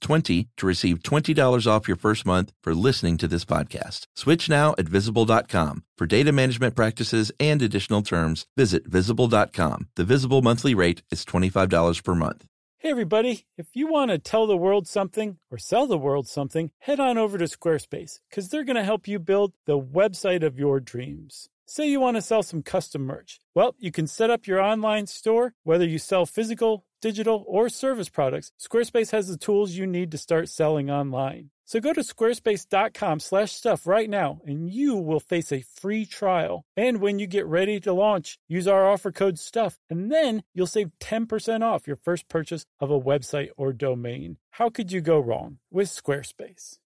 STUFF20 to receive $20 off your first month for listening to this podcast. Switch now at visible.com. For data management practices and additional terms, visit visible.com. The visible monthly rate is $25 per month. Hey, everybody. If you want to tell the world something or sell the world something, head on over to Squarespace because they're going to help you build the website of your dreams. Say you want to sell some custom merch. Well, you can set up your online store, whether you sell physical, digital, or service products. Squarespace has the tools you need to start selling online. So go to squarespace.com slash stuff right now and you will face a free trial. And when you get ready to launch, use our offer code STUFF and then you'll save 10% off your first purchase of a website or domain. How could you go wrong with Squarespace?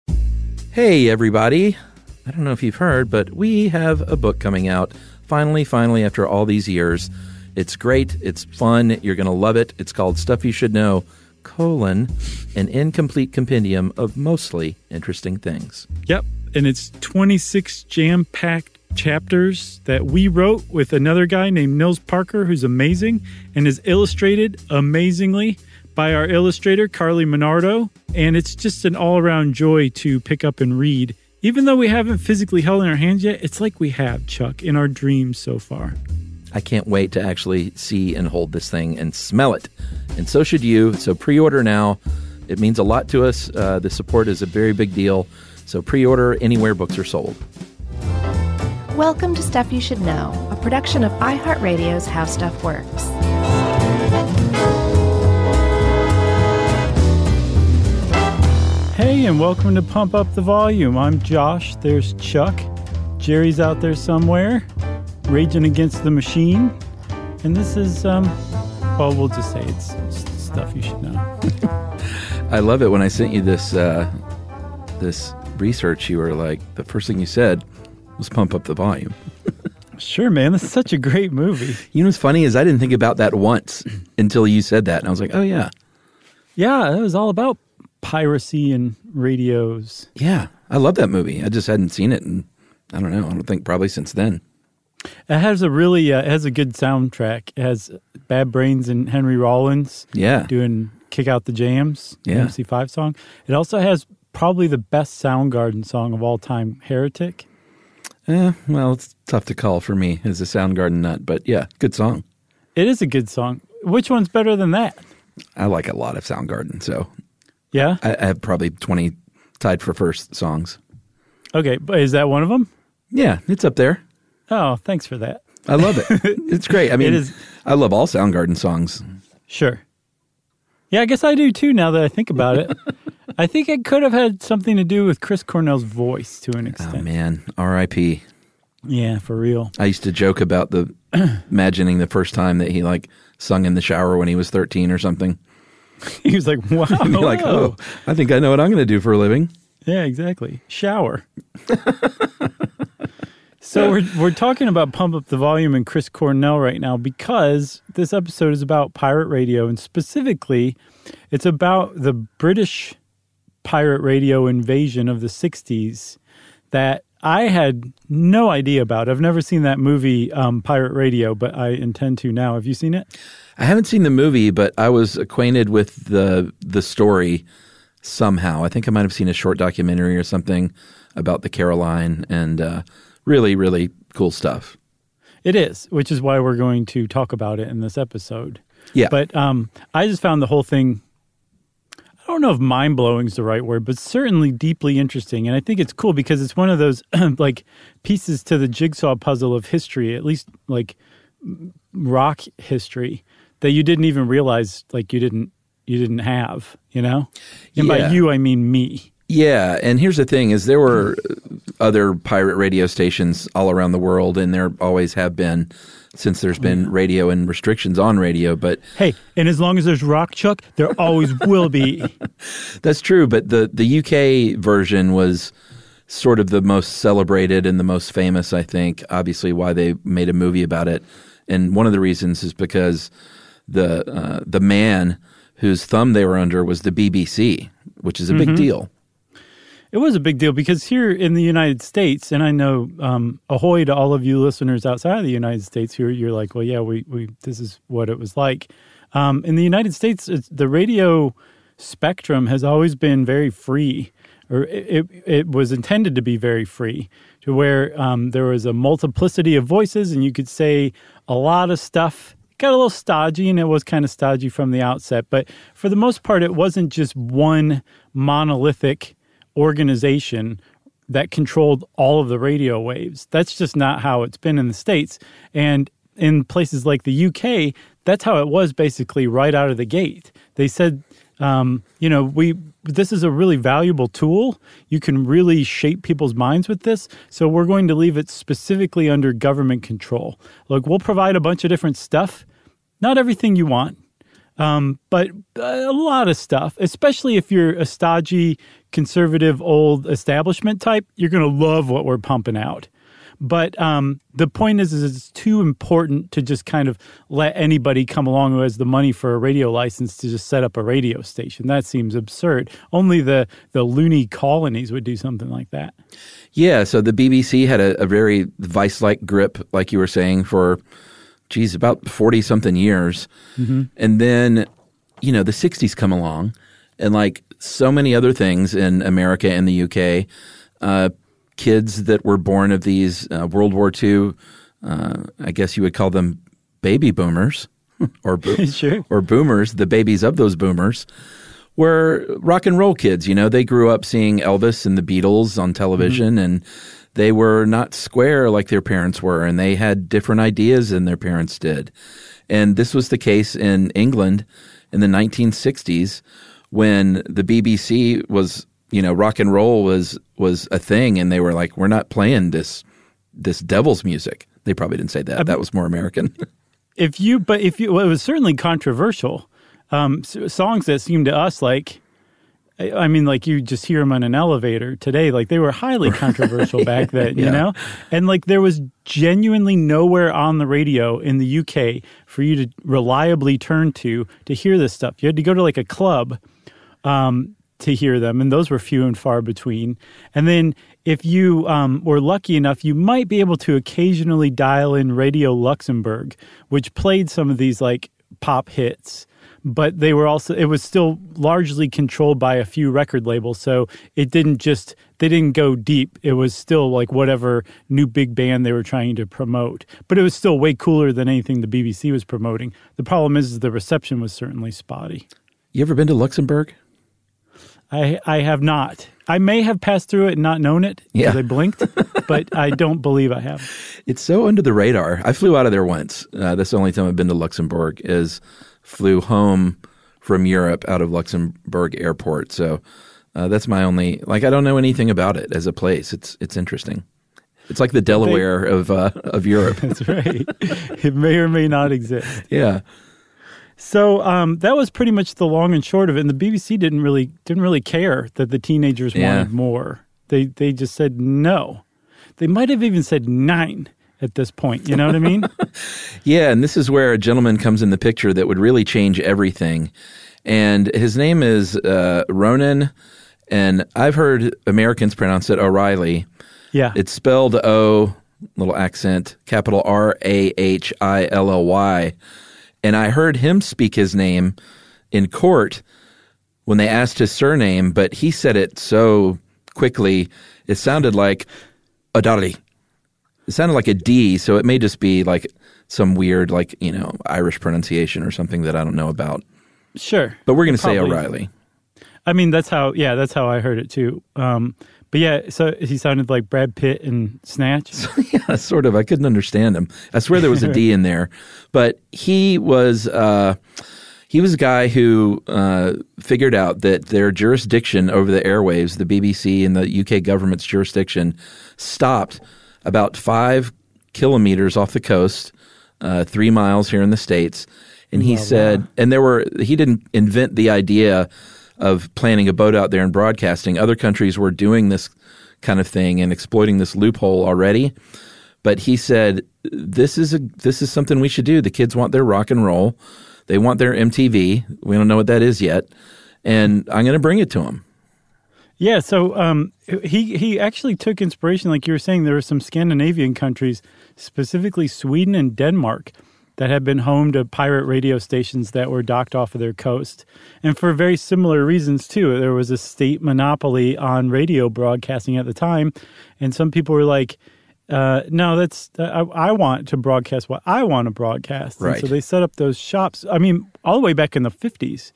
Hey, everybody. I don't know if you've heard, but we have a book coming out. Finally, finally, after all these years. It's great. It's fun. You're going to love it. It's called Stuff You Should Know colon an incomplete compendium of mostly interesting things. Yep, and it's 26 jam-packed chapters that we wrote with another guy named Nils Parker who's amazing and is illustrated amazingly by our illustrator Carly Monardo and it's just an all-around joy to pick up and read. Even though we haven't physically held in our hands yet, it's like we have, Chuck, in our dreams so far. I can't wait to actually see and hold this thing and smell it. And so should you. So pre order now. It means a lot to us. Uh, the support is a very big deal. So pre order anywhere books are sold. Welcome to Stuff You Should Know, a production of iHeartRadio's How Stuff Works. Hey, and welcome to Pump Up the Volume. I'm Josh. There's Chuck. Jerry's out there somewhere. Raging Against the Machine. And this is, um, well, we'll just say it's stuff you should know. I love it when I sent you this uh, this research. You were like, the first thing you said was pump up the volume. sure, man. This is such a great movie. You know what's funny is I didn't think about that once until you said that, and I was like, oh yeah, yeah. It was all about piracy and radios. Yeah, I love that movie. I just hadn't seen it, and I don't know. I don't think probably since then. It has a really uh, it has a good soundtrack. It has Bad Brains and Henry Rollins. Yeah, doing "Kick Out the Jams." Yeah, MC5 song. It also has probably the best Soundgarden song of all time, "Heretic." Yeah, well, it's tough to call for me as a Soundgarden nut, but yeah, good song. It is a good song. Which one's better than that? I like a lot of Soundgarden, so yeah, I, I have probably twenty tied for first songs. Okay, but is that one of them? Yeah, it's up there. Oh, thanks for that. I love it. it's great. I mean, it is, I love all Soundgarden songs. Sure. Yeah, I guess I do too now that I think about it. I think it could have had something to do with Chris Cornell's voice to an oh, extent. Oh, man. R.I.P. Yeah, for real. I used to joke about the imagining the first time that he like sung in the shower when he was 13 or something. he was like, wow. like, oh, I think I know what I'm going to do for a living. Yeah, exactly. Shower. So we're we're talking about pump up the volume and Chris Cornell right now because this episode is about pirate radio and specifically it's about the British pirate radio invasion of the 60s that I had no idea about. I've never seen that movie um, Pirate Radio, but I intend to now. Have you seen it? I haven't seen the movie, but I was acquainted with the the story somehow. I think I might have seen a short documentary or something about the Caroline and uh, really, really cool stuff. It is, which is why we're going to talk about it in this episode. Yeah. But um, I just found the whole thing, I don't know if mind blowing is the right word, but certainly deeply interesting. And I think it's cool because it's one of those like pieces to the jigsaw puzzle of history, at least like rock history, that you didn't even realize like you didn't you didn't have, you know? And yeah. by you I mean me. Yeah, and here's the thing: is there were other pirate radio stations all around the world, and there always have been since there's been radio and restrictions on radio. But hey, and as long as there's rock, Chuck, there always will be. That's true, but the the UK version was sort of the most celebrated and the most famous. I think, obviously, why they made a movie about it, and one of the reasons is because the uh, the man whose thumb they were under was the BBC, which is a big deal. It was a big deal because here in the United States, and I know um, ahoy to all of you listeners outside of the United States who you're like, well, yeah, we, we this is what it was like. Um, in the United States, the radio spectrum has always been very free, or it, it, was intended to be very free, to where um, there was a multiplicity of voices and you could say a lot of stuff. Got a little stodgy, and it was kind of stodgy from the outset, but for the most part, it wasn't just one monolithic organization that controlled all of the radio waves. That's just not how it's been in the States. And in places like the UK, that's how it was basically right out of the gate. They said, um, you know, we this is a really valuable tool. You can really shape people's minds with this. So we're going to leave it specifically under government control. Look, we'll provide a bunch of different stuff. Not everything you want, um, but a lot of stuff, especially if you're a stodgy, conservative, old establishment type, you're going to love what we're pumping out. But um, the point is, is it's too important to just kind of let anybody come along who has the money for a radio license to just set up a radio station. That seems absurd. Only the the loony colonies would do something like that. Yeah, so the BBC had a, a very vice-like grip, like you were saying, for geez, about forty something years, and then you know the '60s come along, and like so many other things in America and the UK, uh, kids that were born of these uh, World War II, uh, I guess you would call them baby boomers, or bo- Sure. or boomers, the babies of those boomers, were rock and roll kids. You know, they grew up seeing Elvis and the Beatles on television, and they were not square like their parents were, and they had different ideas than their parents did. And this was the case in England in the 1960s when the BBC was, you know, rock and roll was was a thing, and they were like, "We're not playing this this devil's music." They probably didn't say that. that was more American. if you but if you well, it was certainly controversial um songs that seemed to us like I I mean, like you just hear them on an elevator today. Like they were highly controversial back then, you know? And like there was genuinely nowhere on the radio in the UK for you to reliably turn to to hear this stuff. You had to go to like a club um, to hear them, and those were few and far between. And then if you um, were lucky enough, you might be able to occasionally dial in Radio Luxembourg, which played some of these like pop hits. But they were also, it was still largely controlled by a few record labels. So it didn't just, they didn't go deep. It was still like whatever new big band they were trying to promote. But it was still way cooler than anything the BBC was promoting. The problem is the reception was certainly spotty. you ever been to Luxembourg? I I have not. I may have passed through it and not known it because Yeah. I blinked, but I don't believe I have. It's so under the radar. I flew out of there once. Uh, that's the only time I've been to Luxembourg. Is flew home from Europe out of Luxembourg Airport. So uh, that's my only. Like I don't know anything about it as a place. It's it's interesting. It's like the Delaware of uh, of Europe. That's right. it may or may not exist. yeah. So um, that was pretty much the long and short of it. And the BBC didn't really didn't really care that the teenagers Yeah. wanted more. They they just said no. They might have even said nine at this point. You know what I mean? Yeah, and this is where a gentleman comes in the picture that would really change everything. And his name is uh, Ronan, and I've heard Americans pronounce it O'Reilly. yeah. It's spelled O, little accent, capital R A H I L L Y. And I heard him speak his name in court when they asked his surname, but he said it so quickly, it sounded like O'Donnelly. It sounded like a D, so it may just be like some weird, like, you know, Irish pronunciation or something that I don't know about. sure. But we're going to say Probably. O'Reilly. I mean, that's how. Yeah, that's how I heard it too. Um, but yeah, so he sounded like Brad Pitt in Snatch. yeah, sort of. I couldn't understand him. I swear there was a D in there, but he was uh, he was a guy who uh, figured out that their jurisdiction over the airwaves, the BBC and the UK government's jurisdiction, stopped about five kilometers off the coast, uh, three miles here in the states. And he said, and there were he didn't invent the idea of planning a boat out there and broadcasting. Other countries were doing this kind of thing and exploiting this loophole already. But he said, "This is a this is something we should do. The kids want their rock and roll. They want their MTV. We don't know what that is yet, and I'm going to bring it to them. Yeah, so um, he he actually took inspiration, like you were saying. There were some Scandinavian countries, specifically Sweden and Denmark, that had been home to pirate radio stations that were docked off of their coast, and for very similar reasons too. There was a state monopoly on radio broadcasting at the time, and some people were like, uh, "No, that's I, I, want to broadcast what I want to broadcast." Right. And so they set up those shops. I mean, all the way back in the fifties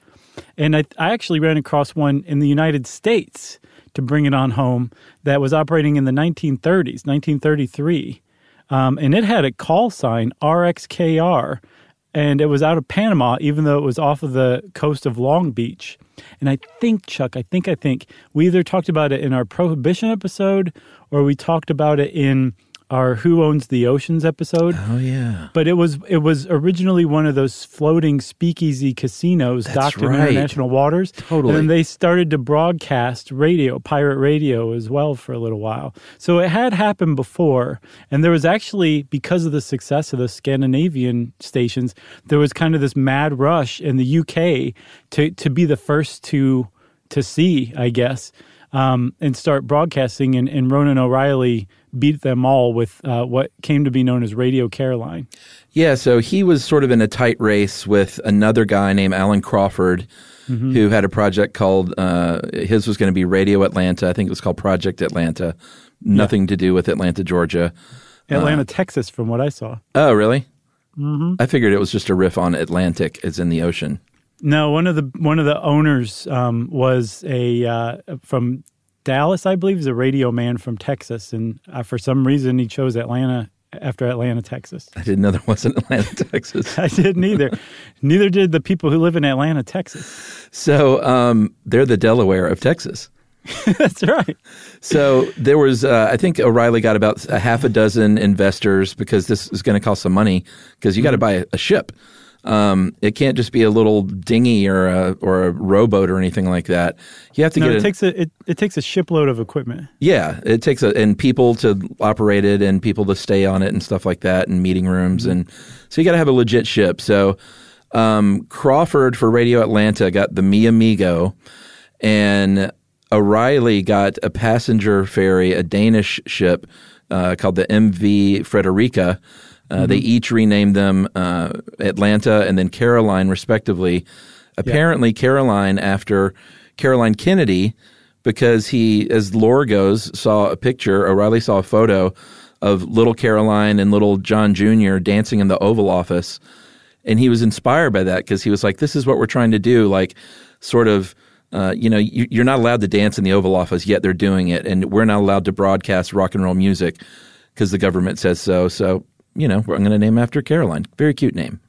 and I, I actually ran across one in the United States to bring it on home that was operating in the 1930s, 1933. Um, and it had a call sign RXKR, and it was out of Panama, even though it was off of the coast of Long Beach. And I think, Chuck, I think, I think we either talked about it in our Prohibition episode or we talked about it in our Who Owns the Oceans episode. Oh yeah. But it was it was originally one of those floating speakeasy casinos That's docked in right. international waters. Totally. And then they started to broadcast radio, pirate radio as well for a little while. So it had happened before. And there was actually, because of the success of the Scandinavian stations, there was kind of this mad rush in the UK to, to be the first to to see, I guess, um, and start broadcasting. And, and Ronan O'Reilly beat them all with uh, what came to be known as Radio Caroline. Yeah, so he was sort of in a tight race with another guy named Alan Crawford, who had a project called uh, his was going to be Radio Atlanta. I think it was called Project Atlanta. Nothing to do with Atlanta, Georgia. Atlanta, Texas, from what I saw. Oh, really? Mm-hmm. I figured it was just a riff on Atlantic, as in the ocean. No, one of the one of the owners um, was a uh, from Dallas, I believe, is a radio man from Texas, and uh, for some reason he chose Atlanta after Atlanta, Texas. I didn't know there wasn't Atlanta, Texas. I didn't either. Neither did the people who live in Atlanta, Texas. So um, they're the Delaware of Texas. That's right. So there was, uh, I think O'Reilly got about a half a dozen investors because this is going to cost some money because you got to buy a, a ship. Um, it can't just be a little dinghy or a or a rowboat or anything like that. You have to No, get it a, takes a it, it takes a shipload of equipment. yeah, it takes a and people to operate it and people to stay on it and stuff like that and meeting rooms and so you got to have a legit ship. So um, Crawford for Radio Atlanta got the Mi Amigo, and O'Reilly got a passenger ferry, a Danish ship uh, called the MV Frederica. Uh, They each renamed them uh, Atlanta and then Caroline, respectively. Apparently, Caroline after Caroline Kennedy, because he, as lore goes, saw a picture. O'Reilly saw a photo of little Caroline and little John Jr. dancing in the Oval Office and he was inspired by that because he was like, "This is what we're trying to do." Like, sort of, uh, you know, you, you're not allowed to dance in the Oval Office, yet they're doing it, and we're not allowed to broadcast rock and roll music because the government says so. So, you know, I'm going to name after Caroline. Very cute name.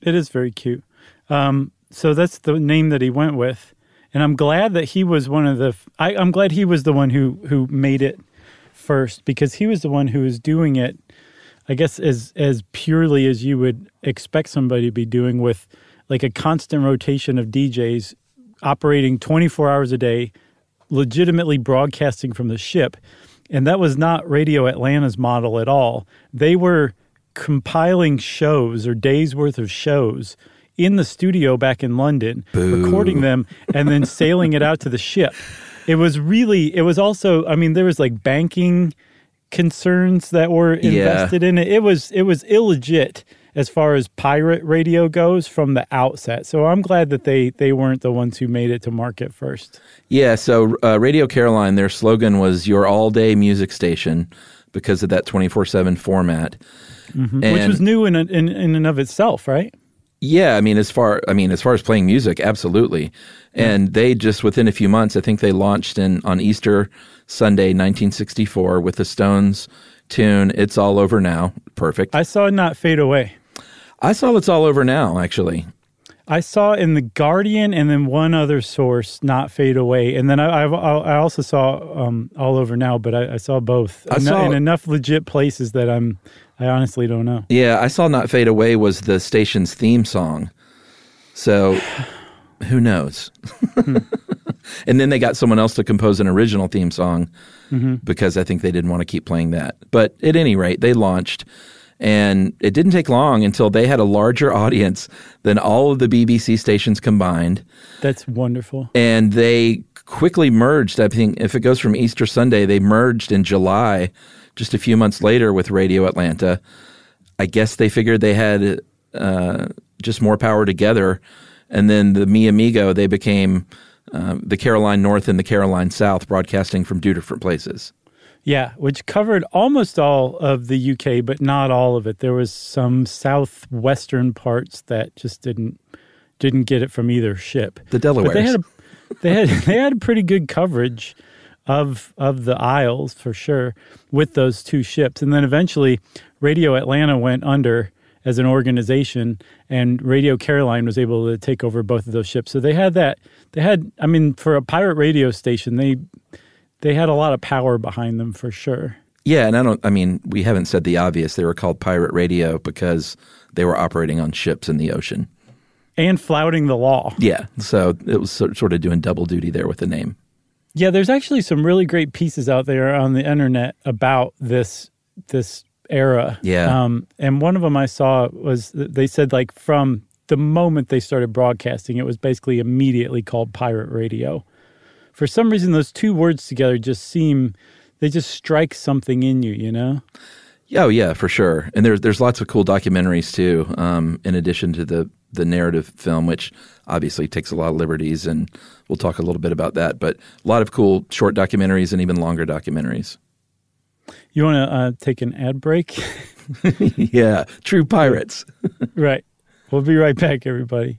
It is very cute. Um, so that's the name that he went with, and I'm glad that he was one of the. I, I'm glad he was the one who who made it first because he was the one who was doing it. I guess as as purely as you would expect somebody to be doing with like a constant rotation of DJs operating 24 hours a day, legitimately broadcasting from the ship. And that was not Radio Atlanta's model at all. They were compiling shows or days worth of shows in the studio back in London, recording them, and then sailing it out to the ship. It was really, it was also, I mean, there was like banking concerns that were invested in it. It was, it was illegit as far as pirate radio goes from the outset. So I'm glad that they they weren't the ones who made it to market first. Yeah. So, uh, Radio Caroline, their slogan was "Your all-day music station" because of that 24/7 format. Mm-hmm. Which And- was new in, in in and of itself, right? Yeah, I mean, as far I mean, as far as playing music, absolutely. And they just within a few months, I think they launched in on Easter Sunday, 1964, with the Stones tune "It's All Over Now." Perfect. I, I saw it not fade away. I saw "It's All Over Now" actually. I saw in the Guardian and then one other source not fade away, and then I I've, I also saw um, all over now, but I, I saw both I saw- in enough legit places that I'm I honestly don't know. Yeah, I saw "Not Fade Away" was the station's theme song. So, who knows? and then they got someone else to compose an original theme song because I think they didn't want to keep playing that. But at any rate, they launched, And it didn't take long until they had a larger audience than all of the BBC stations combined. That's wonderful. And they quickly merged. I think if it goes from Easter Sunday, they merged in July, just a few months later with Radio Atlanta. I guess they figured they had uh, just more power together. And then the Mi Amigo, they became uh, the Caroline North and the Caroline South, broadcasting from two different places. Yeah, which covered almost all of the UK, but not all of it. There was some southwestern parts that just didn't didn't get it from either ship. The Delaware. They had a, they had they had pretty good coverage of of the Isles for sure with those two ships, and then eventually Radio Atlanta went under as an organization, and Radio Caroline was able to take over both of those ships. So they had that. They had, I mean, for a pirate radio station, they they had a lot of power behind them for sure. Yeah, and I don't. I mean, we haven't said the obvious. They were called pirate radio because they were operating on ships in the ocean and flouting the law. Yeah, so it was sort of doing double duty there with the name. Yeah, there's actually some really great pieces out there on the internet about this this era. Yeah, um, and one of them I saw was they said like from the moment they started broadcasting, it was basically immediately called pirate radio for some reason those two words together just seem they just strike something in you, you know? Oh yeah, for sure. And there's there's lots of cool documentaries too. Um, in addition to the the narrative film, which obviously takes a lot of liberties, and we'll talk a little bit about that. But a lot of cool short documentaries and even longer documentaries. You want to uh, take an ad break? yeah, true pirates. right. We'll be right back, everybody.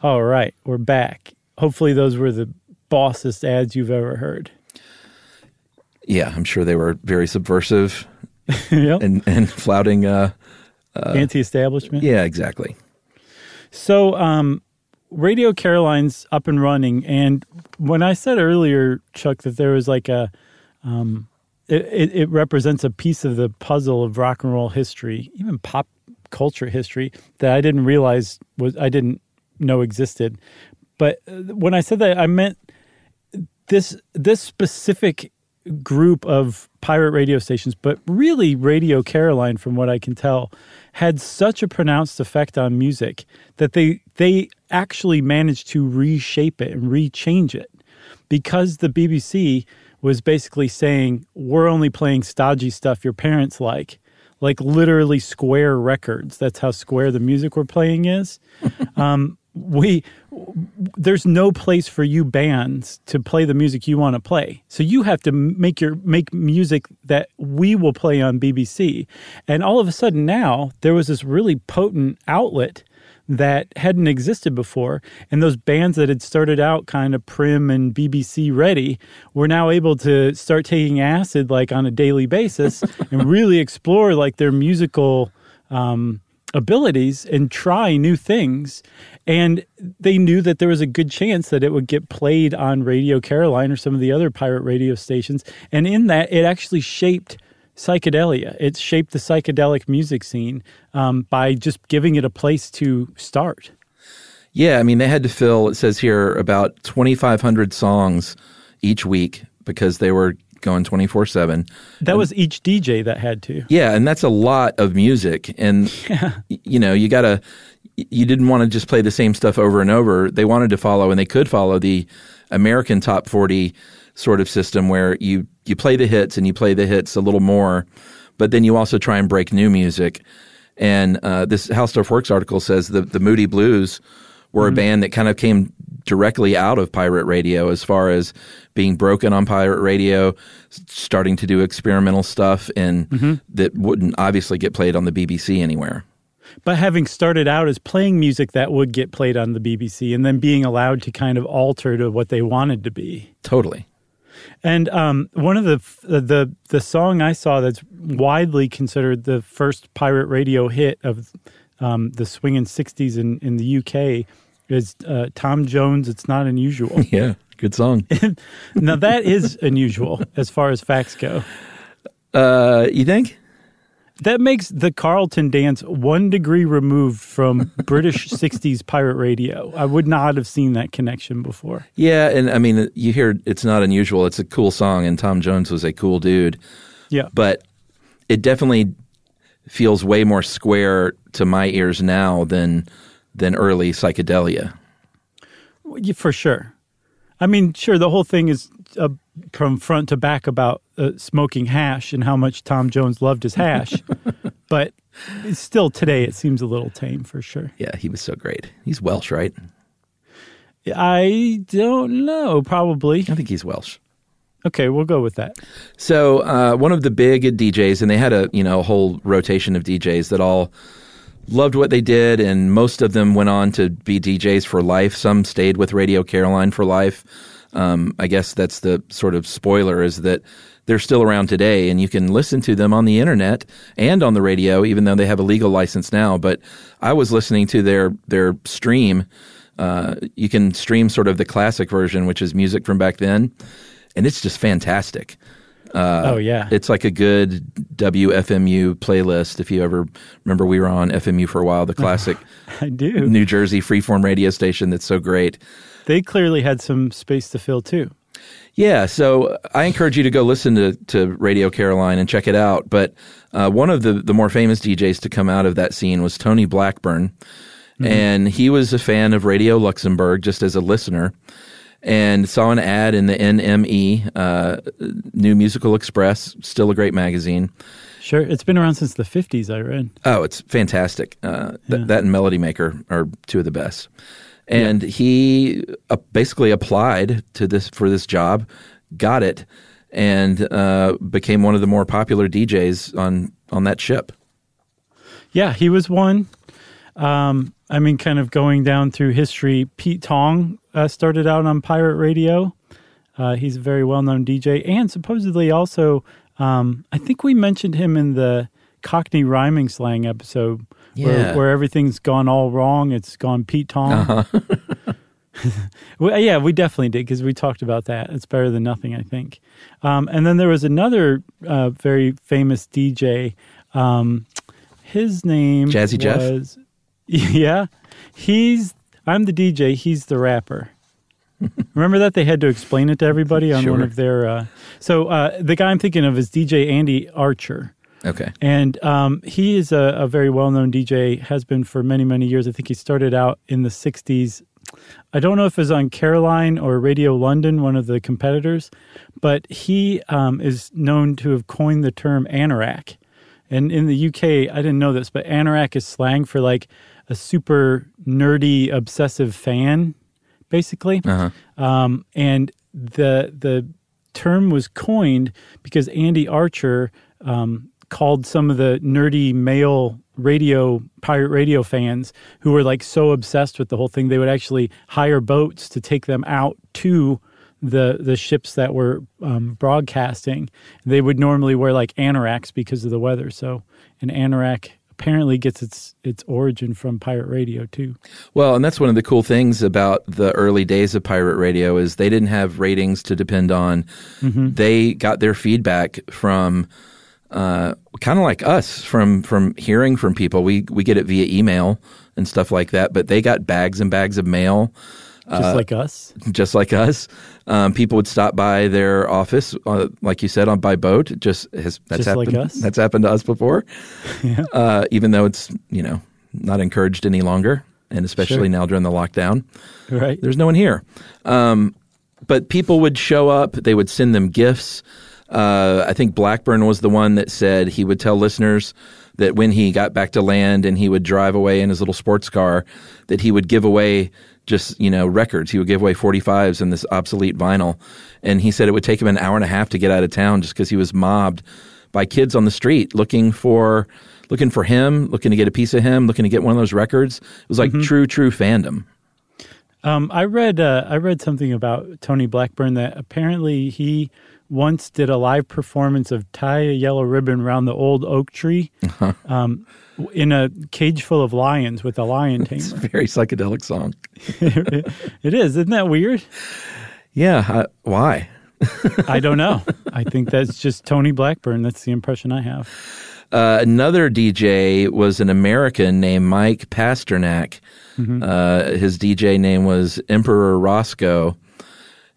All right, we're back. Hopefully, those were the bossest ads you've ever heard. Yeah, I'm sure they were very subversive yep. and, and flouting uh, uh, anti establishment. Yeah, exactly. So, um, Radio Caroline's up and running. And when I said earlier, Chuck, that there was like a, um, it, it, represents a piece of the puzzle of rock and roll history, even pop culture history that I didn't realize was, I didn't know existed. But uh, when I said that, I meant this this specific group of pirate radio stations, but really Radio Caroline, from what I can tell, had such a pronounced effect on music that they they actually managed to reshape it and rechange it because the BBC was basically saying we're only playing stodgy stuff your parents like like literally square records. That's how square the music we're playing is. Um, we there's no place for you bands to play the music you want to play. So you have to make your make music that we will play on BBC and all of a sudden now there was this really potent outlet that hadn't existed before. And those bands that had started out kind of prim and BBC ready were now able to start taking acid like on a daily basis and really explore like their musical um, abilities and try new things. And they knew that there was a good chance that it would get played on Radio Caroline or some of the other pirate radio stations. And in that, it actually shaped psychedelia. It shaped the psychedelic music scene um, by just giving it a place to start. Yeah, I mean, they had to fill, it says here, about 2,500 songs each week because they were going 24 7. That was each DJ that had to. Yeah, and that's a lot of music. And, you know, you got to, you didn't want to just play the same stuff over and over. They wanted to follow, and they could follow the American top 40 sort of system where you, you play the hits and you play the hits a little more, but then you also try and break new music. And uh, this How Stuff Works article says the, the Moody Blues were a band that kind of came directly out of pirate radio as far as being broken on pirate radio, starting to do experimental stuff, and that wouldn't obviously get played on the BBC anywhere. But having started out as playing music that would get played on the BBC and then being allowed to kind of alter to what they wanted to be. Totally. And um, one of the the the song I saw that's widely considered the first pirate radio hit of um, the swinging '60s in in the UK is uh, Tom Jones. It's not unusual. Yeah. Good song. now that is unusual as far as facts go. uh, you think? That makes the Carlton dance one degree removed from British '60s pirate radio. I would not have seen that connection before. Yeah, and I mean, uh, you hear it's not unusual. It's a cool song, and Tom Jones was a cool dude. Yeah, but it definitely feels way more square to my ears now than than early psychedelia. For sure. I mean, sure, the whole thing is uh, from front to back about uh, smoking hash and how much Tom Jones loved his hash. but still today, it seems a little tame for sure. Yeah, he was so great. He's Welsh, right? I don't know, probably. I think he's Welsh. Okay, we'll go with that. So uh, one of the big DJs, and they had a you know a whole rotation of DJs that all loved what they did, and most of them went on to be DJs for life. Some stayed with Radio Caroline for life. Um, I guess that's the sort of spoiler is that they're still around today, and you can listen to them on the internet and on the radio, even though they have a legal license now. But I was listening to their their stream. Uh, you can stream sort of the classic version, which is music from back then, and it's just fantastic. oh, yeah. It's like a good WFMU playlist. If you ever remember, we were on FMU for a while, the classic I do. New Jersey freeform radio station that's so great. They clearly had some space to fill too. Yeah, so I encourage you to go listen to, to Radio Caroline and check it out. But uh, one of the, the more famous DJs to come out of that scene was Tony Blackburn. And he was a fan of Radio Luxembourg just as a listener and saw an ad in the NME, uh, New Musical Express, still a great magazine. Sure, it's been around since the 50s, I read. Oh, it's fantastic. Uh, th- that and Melody Maker are two of the best. And he uh, basically applied to this for this job, got it, and uh, became one of the more popular DJs on on that ship. Yeah, he was one. Um, I mean, kind of going down through history, Pete Tong uh, started out on pirate radio. Uh, he's a very well known DJ, and supposedly also, um, I think we mentioned him in the Cockney rhyming slang episode, Yeah. where, where everything's gone all wrong. It's gone Pete Tong. well, yeah, we definitely did because we talked about that. It's better than nothing, I think. Um, and then there was another uh, very famous DJ. Um, his name Jazzy Jeff? yeah. He's I'm the DJ. He's the rapper. Remember that they had to explain it to everybody on one of their. Uh, so uh, the guy I'm thinking of is DJ Andy Archer. Okay. And um, he is a, a very well known DJ, has been for many, many years. I think he started out in the 60s. I don't know if it was on Caroline or Radio London, one of the competitors, but he um, is known to have coined the term anorak. And in the UK, I didn't know this, but anorak is slang for like a super nerdy, obsessive fan, basically. Um, and the the term was coined because Andy Archer um, called some of the nerdy male radio pirate radio fans who were like so obsessed with the whole thing they would actually hire boats to take them out to the the ships that were um, broadcasting. They would normally wear like anoraks because of the weather. So an anorak apparently gets its its origin from pirate radio too. Well, and that's one of the cool things about the early days of pirate radio is they didn't have ratings to depend on. Mm-hmm. They got their feedback from uh, kind of like us from from hearing from people. We we get it via email and stuff like that, but they got bags and bags of mail. Just uh, like us. Just like us. Um, people would stop by their office, uh, like you said, on by boat. Just has that's just happened. Like that's happened to us before. yeah. uh, even though it's you know not encouraged any longer, and especially sure. now during the lockdown. Right. There's no one here. Um, but people would show up. They would send them gifts. Uh, I think Blackburn was the one that said he would tell listeners that when he got back to land and he would drive away in his little sports car, that he would give away just you know records. He would give away 45s and this obsolete vinyl, and he said it would take him an hour and a half to get out of town just because he was mobbed by kids on the street looking for looking for him, looking to get a piece of him, looking to get one of those records. It was like mm-hmm. true, true fandom. Um, I read uh, I read something about Tony Blackburn that apparently he once did a live performance of "Tie a Yellow Ribbon Around the Old Oak Tree" uh-huh. um, in a cage full of lions with a lion tamer. It's a very psychedelic song. it is, isn't that weird? Yeah. Uh, why? I don't know. I think that's just Tony Blackburn. That's the impression I have. Uh, another DJ was an American named Mike Pasternak. Mm-hmm. Uh, his DJ name was Emperor Rosko.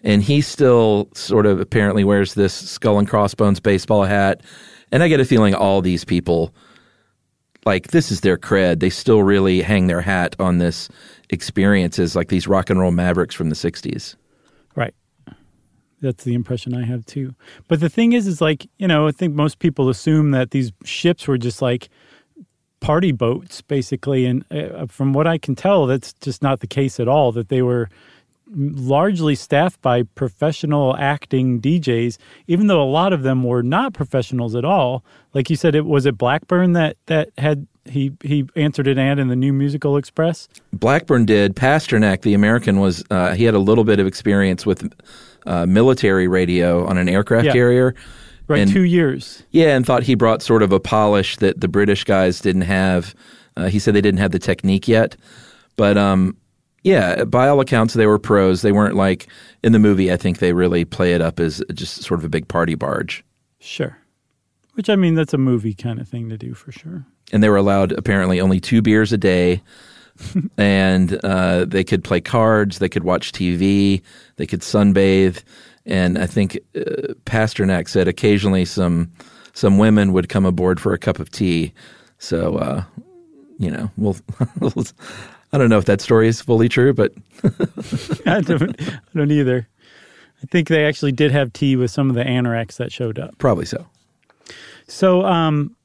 And he still sort of apparently wears this skull and crossbones baseball hat. And I get a feeling all these people, like, this is their cred. They still really hang their hat on this experiences, like these rock and roll mavericks from the 60s. Right. That's the impression I have too. But the thing is, is like, you know, I think most people assume that these ships were just like party boats, basically. And uh, from what I can tell, that's just not the case at all, that they were largely staffed by professional acting DJs, even though a lot of them were not professionals at all. Like you said, it was it Blackburn that that had he he answered an ad in the New Musical Express. Blackburn did. Pasternak, the American, was uh, he had a little bit of experience with uh, military radio on an aircraft yeah. carrier. Right, and, two years. Yeah, and thought he brought sort of a polish that the British guys didn't have. Uh, he said they didn't have the technique yet, but um, yeah, by all accounts, they were pros. They weren't like in the movie. I think they really play it up as just sort of a big party barge. Sure. Which I mean, that's a movie kind of thing to do for sure. And they were allowed apparently only two beers a day, and uh, they could play cards, they could watch TV, they could sunbathe, and I think uh, Pasternak said occasionally some some women would come aboard for a cup of tea. So uh, you know, we'll I don't know if that story is fully true, but I don't. I don't either. I think they actually did have tea with some of the anoraks that showed up. Probably so. So, um,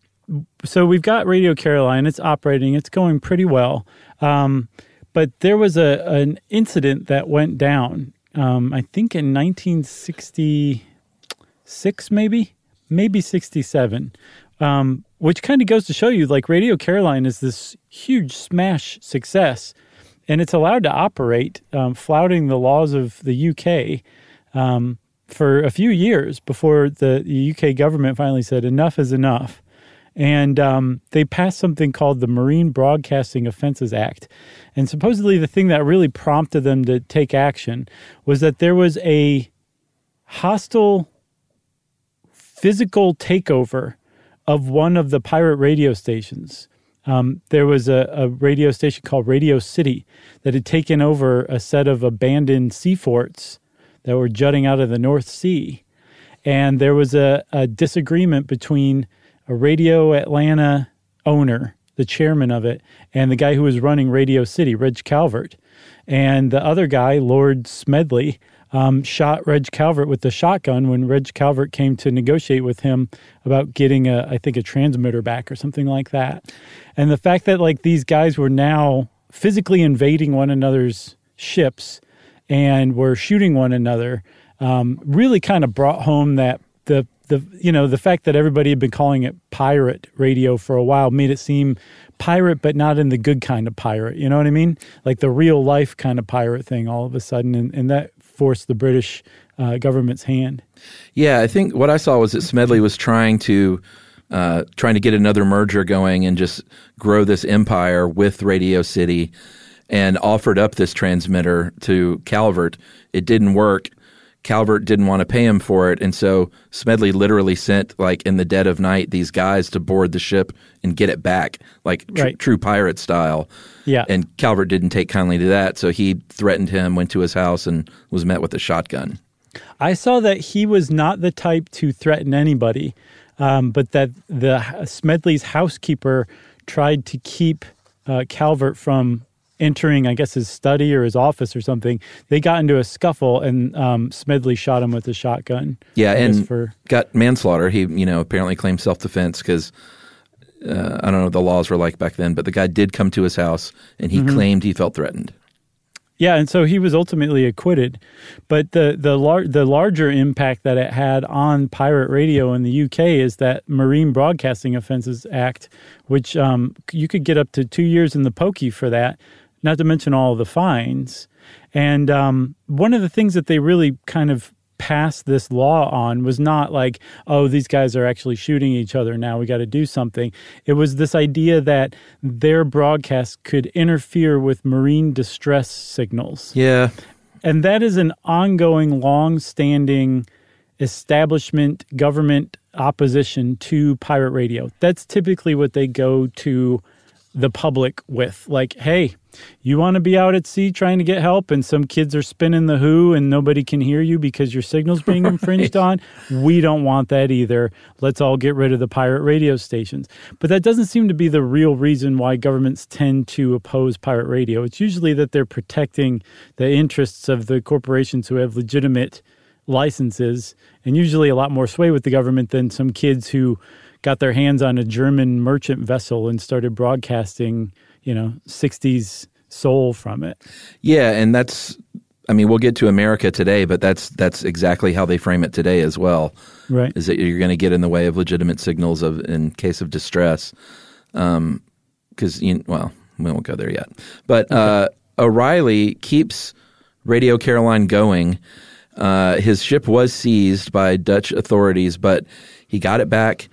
so we've got Radio Caroline. It's operating. It's going pretty well. Um, but there was a an incident that went down. Um, I think in 1966, maybe, maybe 67, um, which kind of goes to show you like Radio Caroline is this huge smash success and it's allowed to operate, um, flouting the laws of the UK um, for a few years before the, UK government finally said enough is enough. And um, they passed something called the Marine Broadcasting Offenses Act. And supposedly, the thing that really prompted them to take action was that there was a hostile physical takeover of one of the pirate radio stations. Um, there was a, a, radio station called Radio City that had taken over a set of abandoned sea forts that were jutting out of the North Sea. And there was a, a disagreement between a Radio Atlanta owner, the chairman of it, and the guy who was running Radio City, Reg Calvert. And the other guy, Lord Smedley, um, shot Reg Calvert with the shotgun when Reg Calvert came to negotiate with him about getting a, I think, a transmitter back or something like that. And the fact that like these guys were now physically invading one another's ships and were shooting one another um, really kind of brought home that the the you know the fact that everybody had been calling it pirate radio for a while made it seem pirate, but not in the good kind of pirate. You know what I mean? Like the real life kind of pirate thing. All of a sudden, and, and that forced the British uh, government's hand. Yeah, I think what I saw was that Smedley was trying to uh, trying to get another merger going and just grow this empire with Radio City, and offered up this transmitter to Calvert. It didn't work. Calvert didn't want to pay him for it, and so Smedley literally sent, like in the dead of night, these guys to board the ship and get it back, like tr- Right. true pirate style. Yeah. And Calvert didn't take kindly to that, so he threatened him, went to his house, and was met with a shotgun. I saw that he was not the type to threaten anybody, um, but that the Smedley's housekeeper tried to keep uh, Calvert from entering, I guess, his study or his office or something. They got into a scuffle, and um, Smedley shot him with a shotgun. Yeah, and for got manslaughter. He, you know, apparently claimed self defense because uh, I don't know what the laws were like back then, but the guy did come to his house and he claimed he felt threatened. Yeah, and so he was ultimately acquitted. But the the lar- the larger impact that it had on pirate radio in the UK is that Marine Broadcasting Offences Act, which um, you could get up to two years in the pokey for that, not to mention all the fines. And um, one of the things that they really kind of passed this law on was not like, oh, these guys are actually shooting each other now, we got to do something. It was this idea that their broadcast could interfere with marine distress signals. Yeah, And that is an ongoing, long standing establishment government opposition to pirate radio. That's typically what they go to the public with. Like, hey, you want to be out at sea trying to get help and some kids are spinning the Who and nobody can hear you because your signal's being infringed on? We don't want that either. Let's all get rid of the pirate radio stations. But that doesn't seem to be the real reason why governments tend to oppose pirate radio. It's usually that they're protecting the interests of the corporations who have legitimate licenses and usually a lot more sway with the government than some kids who got their hands on a German merchant vessel and started broadcasting, you know, 60s soul from it. yeah, and that's. I mean, we'll get to America today, but that's that's exactly how they frame it today as well. Right. Is that you're going to get in the way of legitimate signals of in case of distress? Um, Because you well, we won't go there yet. But uh, O'Rahilly keeps Radio Caroline going. Uh, his ship was seized by Dutch authorities, but he got it back.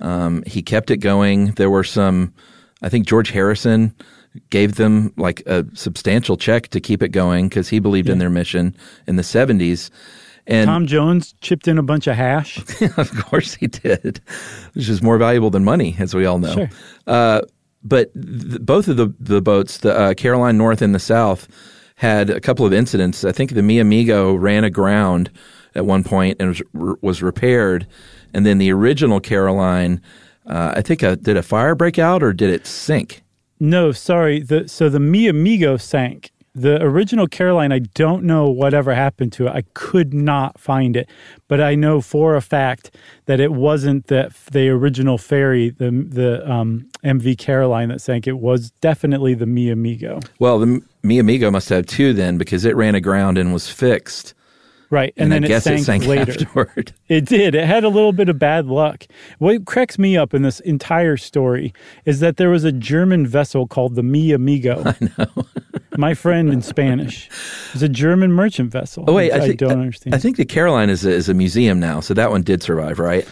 Um, he kept it going. There were some, I think George Harrison gave them like a substantial check to keep it going because he believed in their mission in the 70s. And Tom Jones chipped in a bunch of hash. of course he did, which is more valuable than money, as we all know. Sure. Uh, but th- both of the, the boats, the uh, Caroline North and the South, had a couple of incidents. I think the Mi Amigo ran aground at one point and was, was repaired. And then the original Caroline, uh, I think, uh did a fire break out or did it sink? No, sorry. The so the Mi Amigo sank. The original Caroline, I don't know whatever happened to it. I could not find it, but I know for a fact that it wasn't the the original ferry, the the um, MV Caroline that sank. It was definitely the Mi Amigo. Well, the Mi Amigo must have two then because it ran aground and was fixed. Right, and, And, then I guess it sank, later. afterward. It did. It had a little bit of bad luck. What cracks me up in this entire story is that there was a German vessel called the Mi Amigo. I know. My friend in Spanish. It was a German merchant vessel. Oh wait, I, I, don't understand. I think the Caroline is a, is a museum now, so that one did survive, right?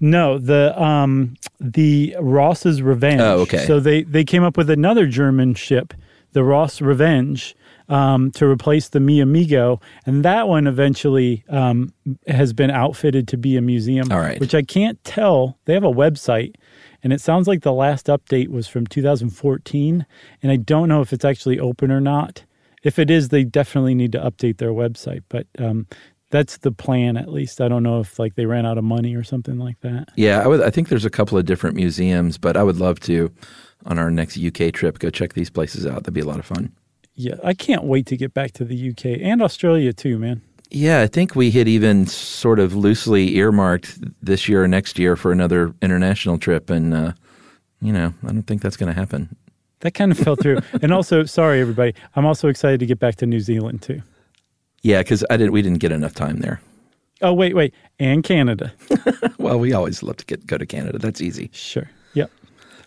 no, the um the Ross's Revenge. Oh, okay. So they they came up with another German ship, the Ross Revenge. Um, to replace the Mi Amigo, and that one eventually um, has been outfitted to be a museum. All right. which I can't tell. They have a website, and it sounds like the last update was from 2014, and I don't know if it's actually open or not. If it is, they definitely need to update their website. But um, that's the plan, at least. I don't know if like they ran out of money or something like that. Yeah, I would. I think there's a couple of different museums, but I would love to, on our next UK trip, go check these places out. That'd be a lot of fun. Yeah, I can't wait to get back to the UK and Australia too, man. Yeah, I think we had even sort of loosely earmarked this year or next year for another international trip, and uh, you know, I don't think that's going to happen. That kind of fell through. and also, sorry everybody, I'm also excited to get back to New Zealand too. Yeah, because I didn't. We didn't get enough time there. Oh, wait, wait. And Canada. Well, we always love to get go to Canada. That's easy. Sure.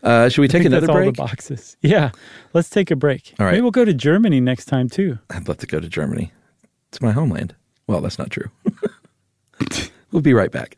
Yep. Uh, should we I take think another that's all the boxes. Yeah. Let's take a break. All right. Maybe we'll go to Germany next time too. I'd love to go to Germany. It's my homeland. Well, that's not true. we'll be right back.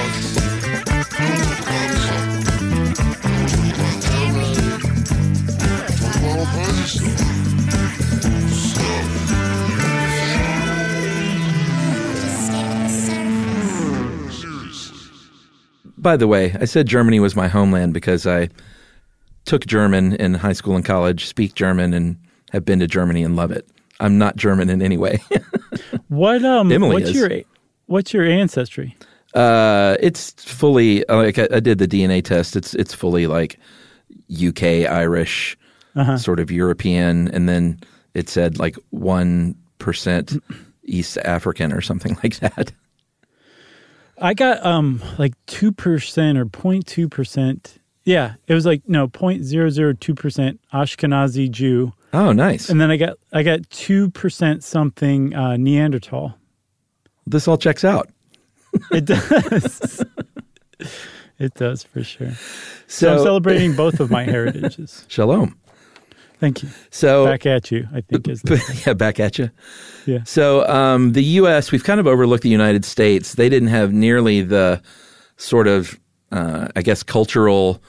By the way, I said Germany was my homeland because I took German in high school and college, speak German, and have been to Germany and love it. I'm not German in any way. What um Emily what's is. your what's your ancestry? uh, it's fully like I, I did the DNA test. It's it's fully like UK Irish, sort of European, and then it said like one percent East African or something like that. I got um like 2% or 0.2%. Yeah, it was like no 0.002% Ashkenazi Jew. Oh, nice. And then I got I got 2% something uh, Neanderthal. this all checks out. It does. it does for sure. So, So I'm celebrating both of my heritages. Shalom. Thank you. So Back at you, I think is the, yeah, back at you. yeah. So um, the U.S. we've kind of overlooked the United States. They didn't have nearly the sort of, uh, I guess, cultural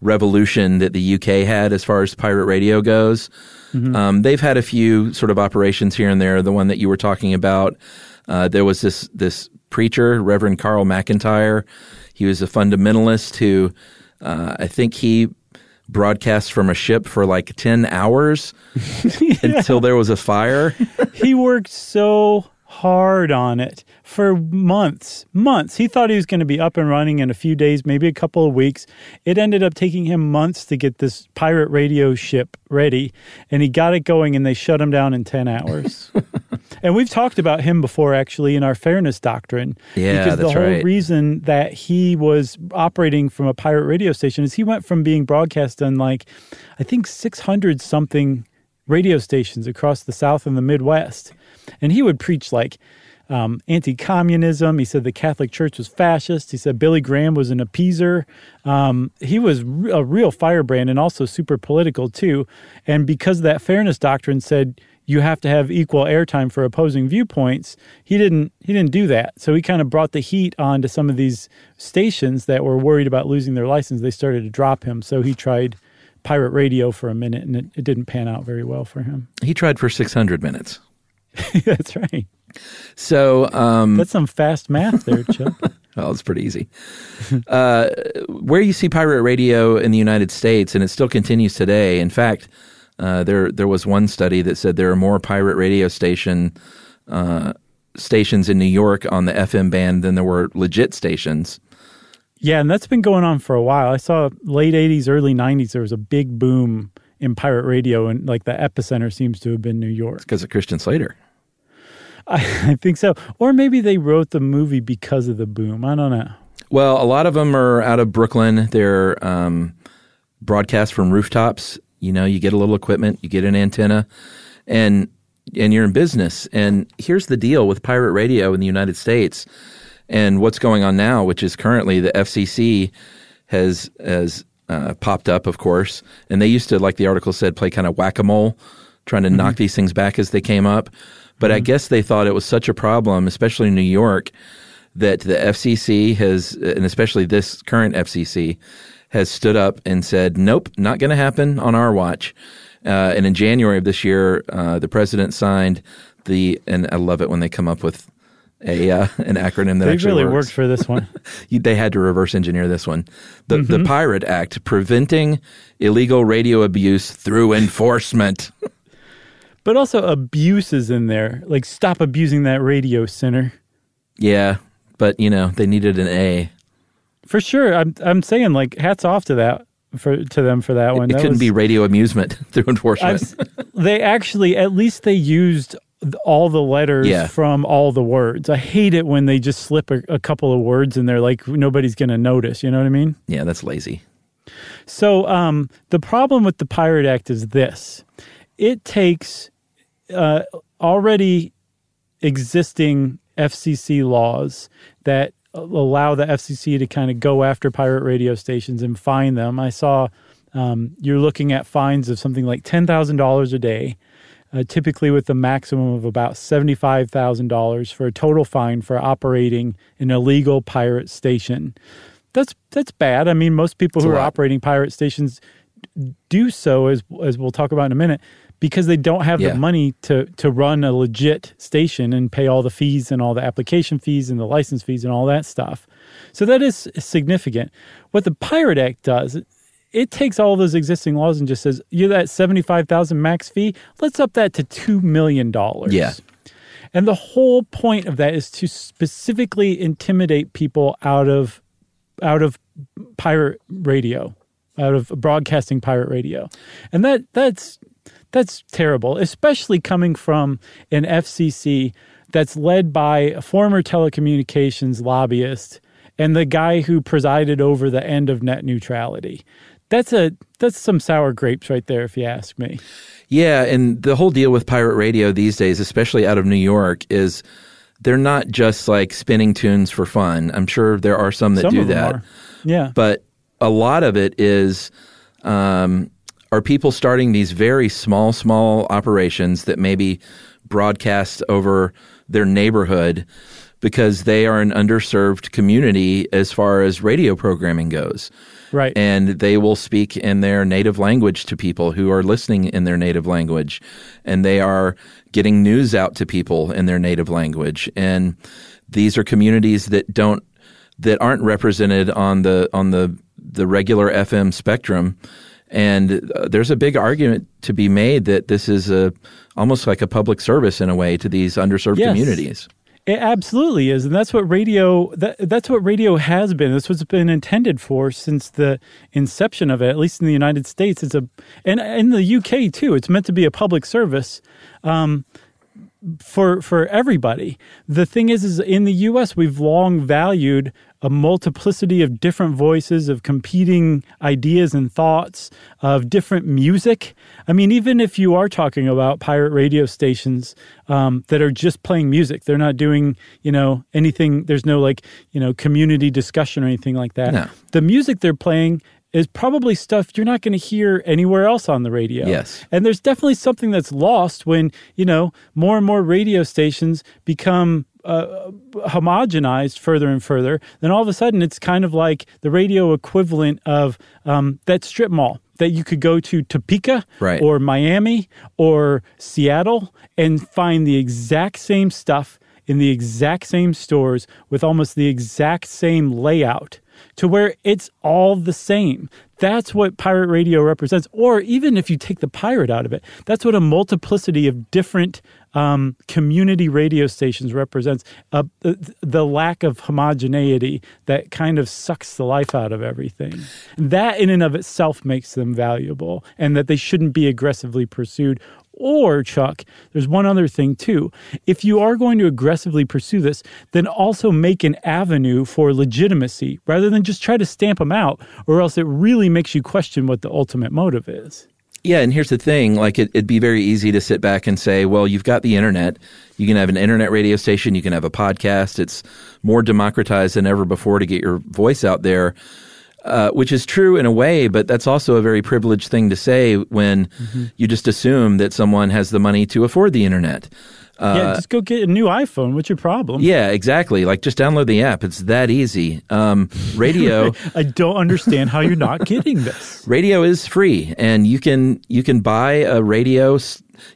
revolution that the UK had as far as pirate radio goes. Um, they've had a few sort of operations here and there. The one that you were talking about, uh, there was this this preacher, Reverend Carl McIntire. He was a fundamentalist who, uh, I think he broadcast from a ship for like ten hours until there was a fire. he worked so hard on it for months months. He thought he was going to be up and running in a few days maybe a couple of weeks. It ended up taking him months to get this pirate radio ship ready and he got it going and they shut him down in 10 hours and we've talked about him before actually in our fairness doctrine Yeah, because the whole right. reason that he was operating from a pirate radio station is he went from being broadcast on like i think 600 something radio stations across the South and the Midwest. And he would preach like um, anti communism. He said the Catholic Church was fascist. He said Billy Graham was an appeaser. Um, he was a real firebrand and also super political too. And because that fairness doctrine said you have to have equal airtime for opposing viewpoints, he didn't he didn't do that. So he kind of brought the heat onto some of these stations that were worried about losing their license. They started to drop him. So he tried pirate radio for a minute and it, it didn't pan out very well for him. He tried for 600 minutes. That's right. So, um, That's some fast math there, Chuck. well, it's pretty easy. uh, where you see pirate radio in the United States, and it still continues today. In fact, uh, there there was one study that said there are more pirate radio station uh, stations in New York on the FM band than there were legit stations. Yeah, and that's been going on for a while. I saw late 80s, early 90s, there was a big boom in pirate radio, and like the epicenter seems to have been New York. Because of Christian Slater. I, I think so. Or maybe they wrote the movie because of the boom. I don't know. Well, a lot of them are out of Brooklyn. They're um, broadcast from rooftops. You know, you get a little equipment, you get an antenna, and and you're in business. And here's the deal with pirate radio in the United States, and what's going on now, which is currently the FCC has has uh, popped up, of course, and they used to, like the article said, play kind of whack a mole, trying to knock these things back as they came up. But I guess they thought it was such a problem, especially in New York, that the FCC has, and especially this current FCC, has stood up and said, "Nope, not going to happen on our watch." Uh, and in January of this year, uh, the president signed the, and I love it when they come up with a uh, an acronym that They actually really works. worked for this one. They had to reverse engineer this one. The Mm-hmm. the Pirate Act, preventing illegal radio abuse through enforcement. but also abuses in there. Like, stop abusing that radio center. yeah, but you know they needed an A. For sure. I'm, I'm saying, like, hats off to that. For to them for that one. It That couldn't was- be radio amusement through enforcement. They actually, at least they used all the letters Yeah. from all the words. I hate it when they just slip a, a couple of words and they're like, nobody's going to notice. You know what I mean? yeah, that's lazy. So um, the problem with the Pirate Act is this: it takes uh, already existing FCC laws that allow the FCC to kind of go after pirate radio stations and fine them. I saw um, you're looking at fines of something like ten thousand dollars a day. Uh, typically, with a maximum of about seventy-five thousand dollars for a total fine for operating an illegal pirate station. That's that's bad. I mean, most people who are operating pirate stations do so, as as we'll talk about in a minute, because they don't have Yeah. the money to to run a legit station and pay all the fees and all the application fees and the license fees and all that stuff. So that is significant. What the Pirate Act does, it takes all those existing laws and just says, "You're that seventy-five thousand max fee. Let's up that to two million dollars." Yeah. And the whole point of that is to specifically intimidate people out of out of pirate radio, out of broadcasting pirate radio. And that that's that's terrible, especially coming from an FCC that's led by a former telecommunications lobbyist and the guy who presided over the end of net neutrality. That's a that's some sour grapes right there if you ask me. Yeah, and the whole deal with pirate radio these days, especially out of New York, is they're not just like spinning tunes for fun. I'm sure there are some that Some do that. are. Yeah. but a lot of it is um, are people starting these very small, small operations that maybe broadcast over their neighborhood because they are an underserved community as far as radio programming goes. Right. And they will speak in their native language to people who are listening in their native language. And they are getting news out to people in their native language. And these are communities that don't that aren't represented on the on the the regular FM spectrum. And uh, there's a big argument to be made that this is a almost like a public service in a way to these underserved Yes. communities. It absolutely is, and that's what radio that, that's what radio has been. That's what's been intended for since the inception of it. At least in the United States, it's a and in the UK too. It's meant to be a public service um, for for everybody. The thing is, is in the U.S. we've long valued a multiplicity of different voices, of competing ideas and thoughts, of different music. I mean, even if you are talking about pirate radio stations um, that are just playing music, they're not doing you know anything. There's no like you know community discussion or anything like that. No. The music they're playing is probably stuff you're not going to hear anywhere else on the radio. Yes. And there's definitely something that's lost when, you know, more and more radio stations become uh, homogenized further and further. Then all of a sudden it's kind of like the radio equivalent of um, that strip mall that you could go to Topeka Right. or Miami or Seattle and find the exact same stuff in the exact same stores with almost the exact same layout. To where it's all the same. That's what pirate radio represents. Or even if you take the pirate out of it, that's what a multiplicity of different um, community radio stations represents uh, the, the lack of homogeneity that kind of sucks the life out of everything. That, in and of itself, makes them valuable and that they shouldn't be aggressively pursued or, Chuck, there's one other thing too. If you are going to aggressively pursue this, then also make an avenue for legitimacy rather than just try to stamp them out, or else it really makes you question what the ultimate motive is. Yeah, and here's the thing: like it, would be very easy to sit back and say, "Well, you've got the internet. You can have an internet radio station. You can have a podcast. It's more democratized than ever before to get your voice out there." Uh, which is true in a way, but that's also a very privileged thing to say when mm-hmm. you just assume that someone has the money to afford the internet. Uh, yeah, just go get a new iPhone. What's your problem? Yeah, exactly. Like just download the app. It's that easy. Um, radio. I don't understand how you're not getting this. radio is free, and you can you can buy a radio.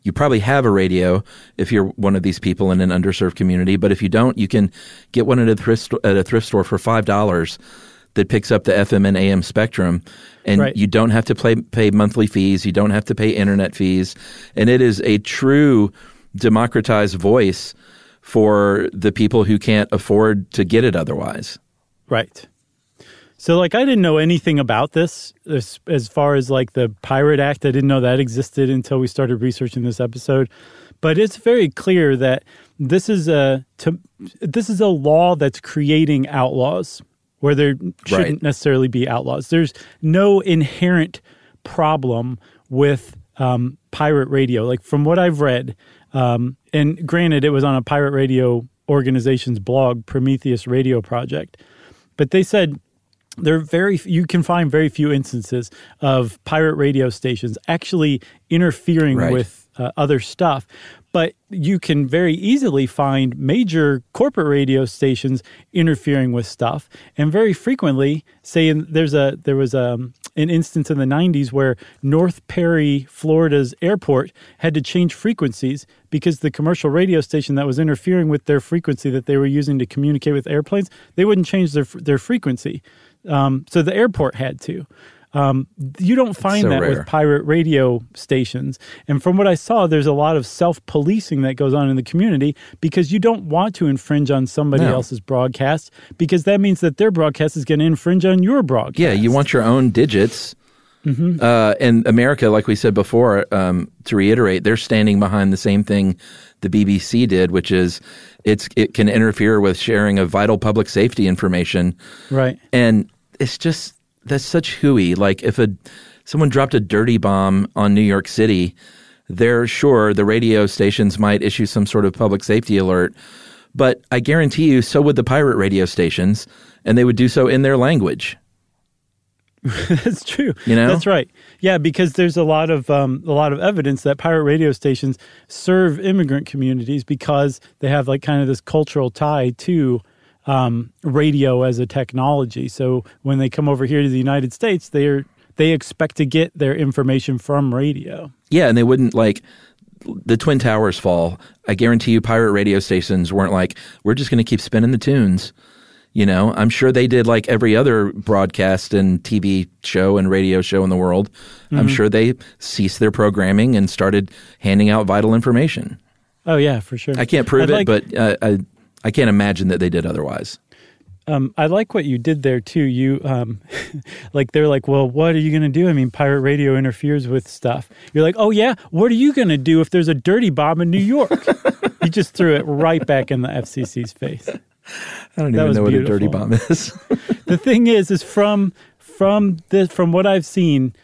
You probably have a radio if you're one of these people in an underserved community. But if you don't, you can get one at a thrift at a thrift store for five dollars that picks up the FM and AM spectrum, and right. you don't have to pay pay monthly fees. You don't have to pay internet fees, and it is a true democratized voice for the people who can't afford to get it otherwise. Right. So, like, I didn't know anything about this as, as far as like the Pirate Act. I didn't know that existed until we started researching this episode. But it's very clear that this is a to, this is a law that's creating outlaws where there shouldn't right. necessarily be outlaws. There's no inherent problem with um, pirate radio. Like from what I've read, um, and granted, it was on a pirate radio organization's blog, Prometheus Radio Project, but they said there are very you can find very few instances of pirate radio stations actually interfering right. with uh, other stuff but you can very easily find major corporate radio stations interfering with stuff. And very frequently say there's a there was a, um, an instance in the 90s where North Perry florida's airport had to change frequencies because the commercial radio station that was interfering with their frequency that they were using to communicate with airplanes they wouldn't change their their frequency. Um, so the airport had to um, you don't find so that rare. with pirate radio stations. And from what I saw, there's a lot of self policing that goes on in the community because you don't want to infringe on somebody no. else's broadcast because that means that their broadcast is going to infringe on your broadcast. Yeah, you want your own digits. Mm-hmm. Uh, and America, like we said before, um, to reiterate, they're standing behind the same thing the BBC did, which is it's it can interfere with sharing of vital public safety information. Right. And it's just that's such hooey. Like if a someone dropped a dirty bomb on New York City, they're sure the radio stations might issue some sort of public safety alert. But I guarantee you, so would the pirate radio stations, and they would do so in their language. That's true. You know, that's right. Yeah, because there's a lot of um, a lot of evidence that pirate radio stations serve immigrant communities because they have like kind of this cultural tie to um, radio as a technology. So when they come over here to the United States, they're they expect to get their information from radio. Yeah, and they wouldn't like the Twin Towers fall. I guarantee you, pirate radio stations weren't like, we're just going to keep spinning the tunes. You know, I'm sure they did like every other broadcast and TV show and radio show in the world. Mm-hmm. I'm sure they ceased their programming and started handing out vital information. Oh yeah, for sure. I can't prove I'd it, like, but uh, I, I can't imagine that they did otherwise. Um, I like what you did there too. You um, like they're like, well, what are you going to do? I mean, pirate radio interferes with stuff. You're like, oh yeah, what are you going to do if there's a dirty bomb in New York? you just threw it right back in the FCC's face. I don't that even know beautiful. what a dirty bomb is. the thing is, is from from this from what I've seen,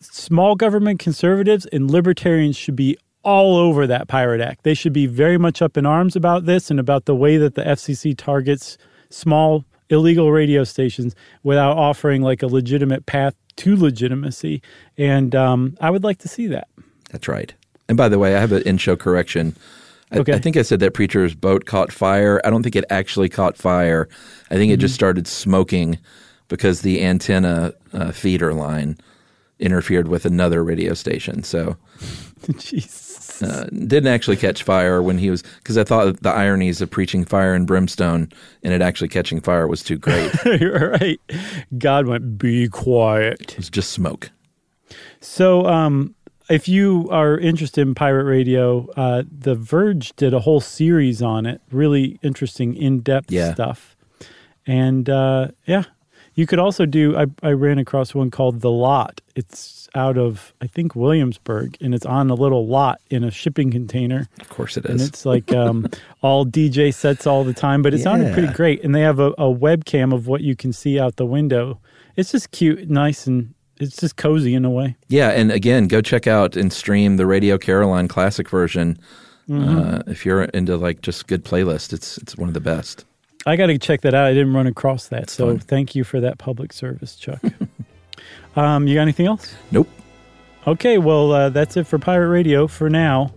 small government conservatives and libertarians should be all over that Pirate Act. They should be very much up in arms about this and about the way that the FCC targets small illegal radio stations without offering like a legitimate path to legitimacy. And um, I would like to see that. That's right. And by the way, I have an in show correction. I, okay. I think I said that preacher's boat caught fire. I don't think it actually caught fire. I think mm-hmm. it just started smoking because the antenna uh, feeder line interfered with another radio station. So, jeez. Uh, didn't actually catch fire when he was because I thought the ironies of preaching fire and brimstone and it actually catching fire was too great. You're right. God went, be quiet. It was just smoke. So, um, if you are interested in pirate radio, uh, The Verge did a whole series on it. Really interesting, in depth Yeah. stuff. And uh, yeah, you could also do. I, I ran across one called The Lot. It's out of I think Williamsburg, and it's on a little lot in a shipping container. Of course it is. and it's like um, all DJ sets all the time, but it sounded pretty great. And they have a, a webcam of what you can see out the window. It's just cute, nice, and it's just cozy in a way. Yeah, and again, go check out and stream the Radio Caroline classic version. Mm-hmm. Uh, if you're into like just good playlist, it's it's one of the best. I got to check that out. I didn't run across that, so fun. thank you for that public service, Chuck. um, you got anything else? Nope. Okay, well, uh, that's it for Pirate Radio for now,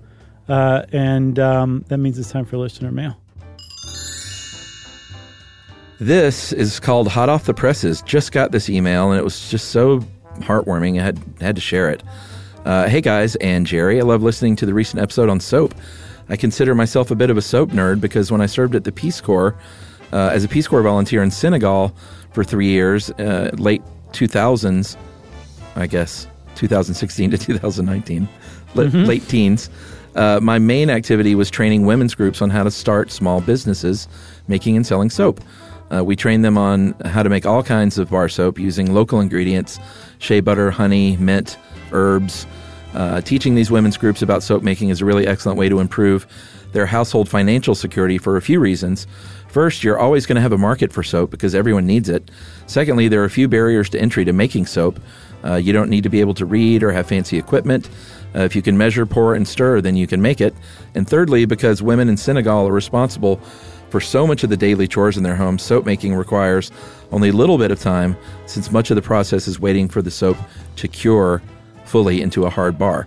uh, and um, that means it's time for listener mail. This is called Hot Off the Presses. Just got this email and it was just so heartwarming. I had had to share it. Uh, hey guys and Jerry, I love listening to the recent episode on soap. I consider myself a bit of a soap nerd because when I served at the Peace Corps uh, as a Peace Corps volunteer in Senegal for three years, uh, late 2000s, I guess 2016 to 2019, la- late teens. Uh, my main activity was training women's groups on how to start small businesses making and selling soap. Uh, we trained them on how to make all kinds of bar soap using local ingredients shea butter, honey, mint, herbs. Uh, teaching these women's groups about soap making is a really excellent way to improve their household financial security for a few reasons. First, you're always going to have a market for soap because everyone needs it. Secondly, there are a few barriers to entry to making soap. Uh, you don't need to be able to read or have fancy equipment. Uh, if you can measure, pour, and stir, then you can make it. And thirdly, because women in Senegal are responsible for so much of the daily chores in their homes, soap making requires only a little bit of time since much of the process is waiting for the soap to cure fully into a hard bar.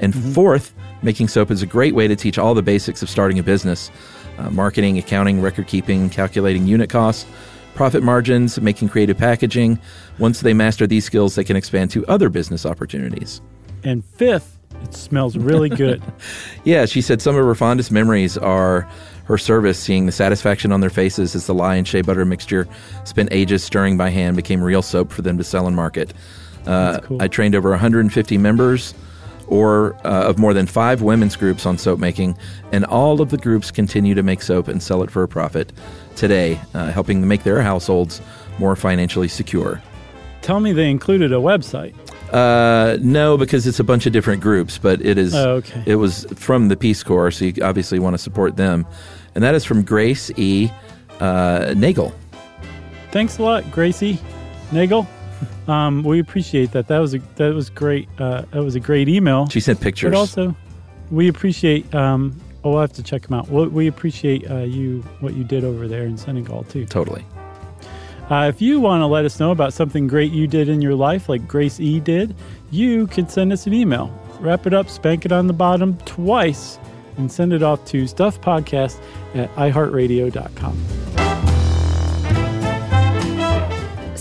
And fourth, making soap is a great way to teach all the basics of starting a business uh, marketing, accounting, record keeping, calculating unit costs, profit margins, making creative packaging. Once they master these skills, they can expand to other business opportunities. And fifth, it smells really good. Yeah, she said some of her fondest memories are her service, seeing the satisfaction on their faces as the lye and shea butter mixture, spent ages stirring by hand, became real soap for them to sell and market. Uh, cool. I trained over 150 members or uh, of more than five women's groups on soap making, and all of the groups continue to make soap and sell it for a profit today, uh, helping to make their households more financially secure. Tell me they included a website. Uh, no, because it's a bunch of different groups, but it is. Oh, okay. It was from the Peace Corps, so you obviously want to support them, and that is from Grace E. Uh, Nagel. Thanks a lot, Gracie Nagel. Um, we appreciate that. That was a that was great. Uh, that was a great email. She sent pictures. But also, we appreciate. Um, oh, we'll have to check them out. We, we appreciate uh, you what you did over there in Senegal too. totally. Uh, if you want to let us know about something great you did in your life, like Grace E did, you can send us an email. Wrap it up, spank it on the bottom twice, and send it off to stuffpodcast at iheartradio.com.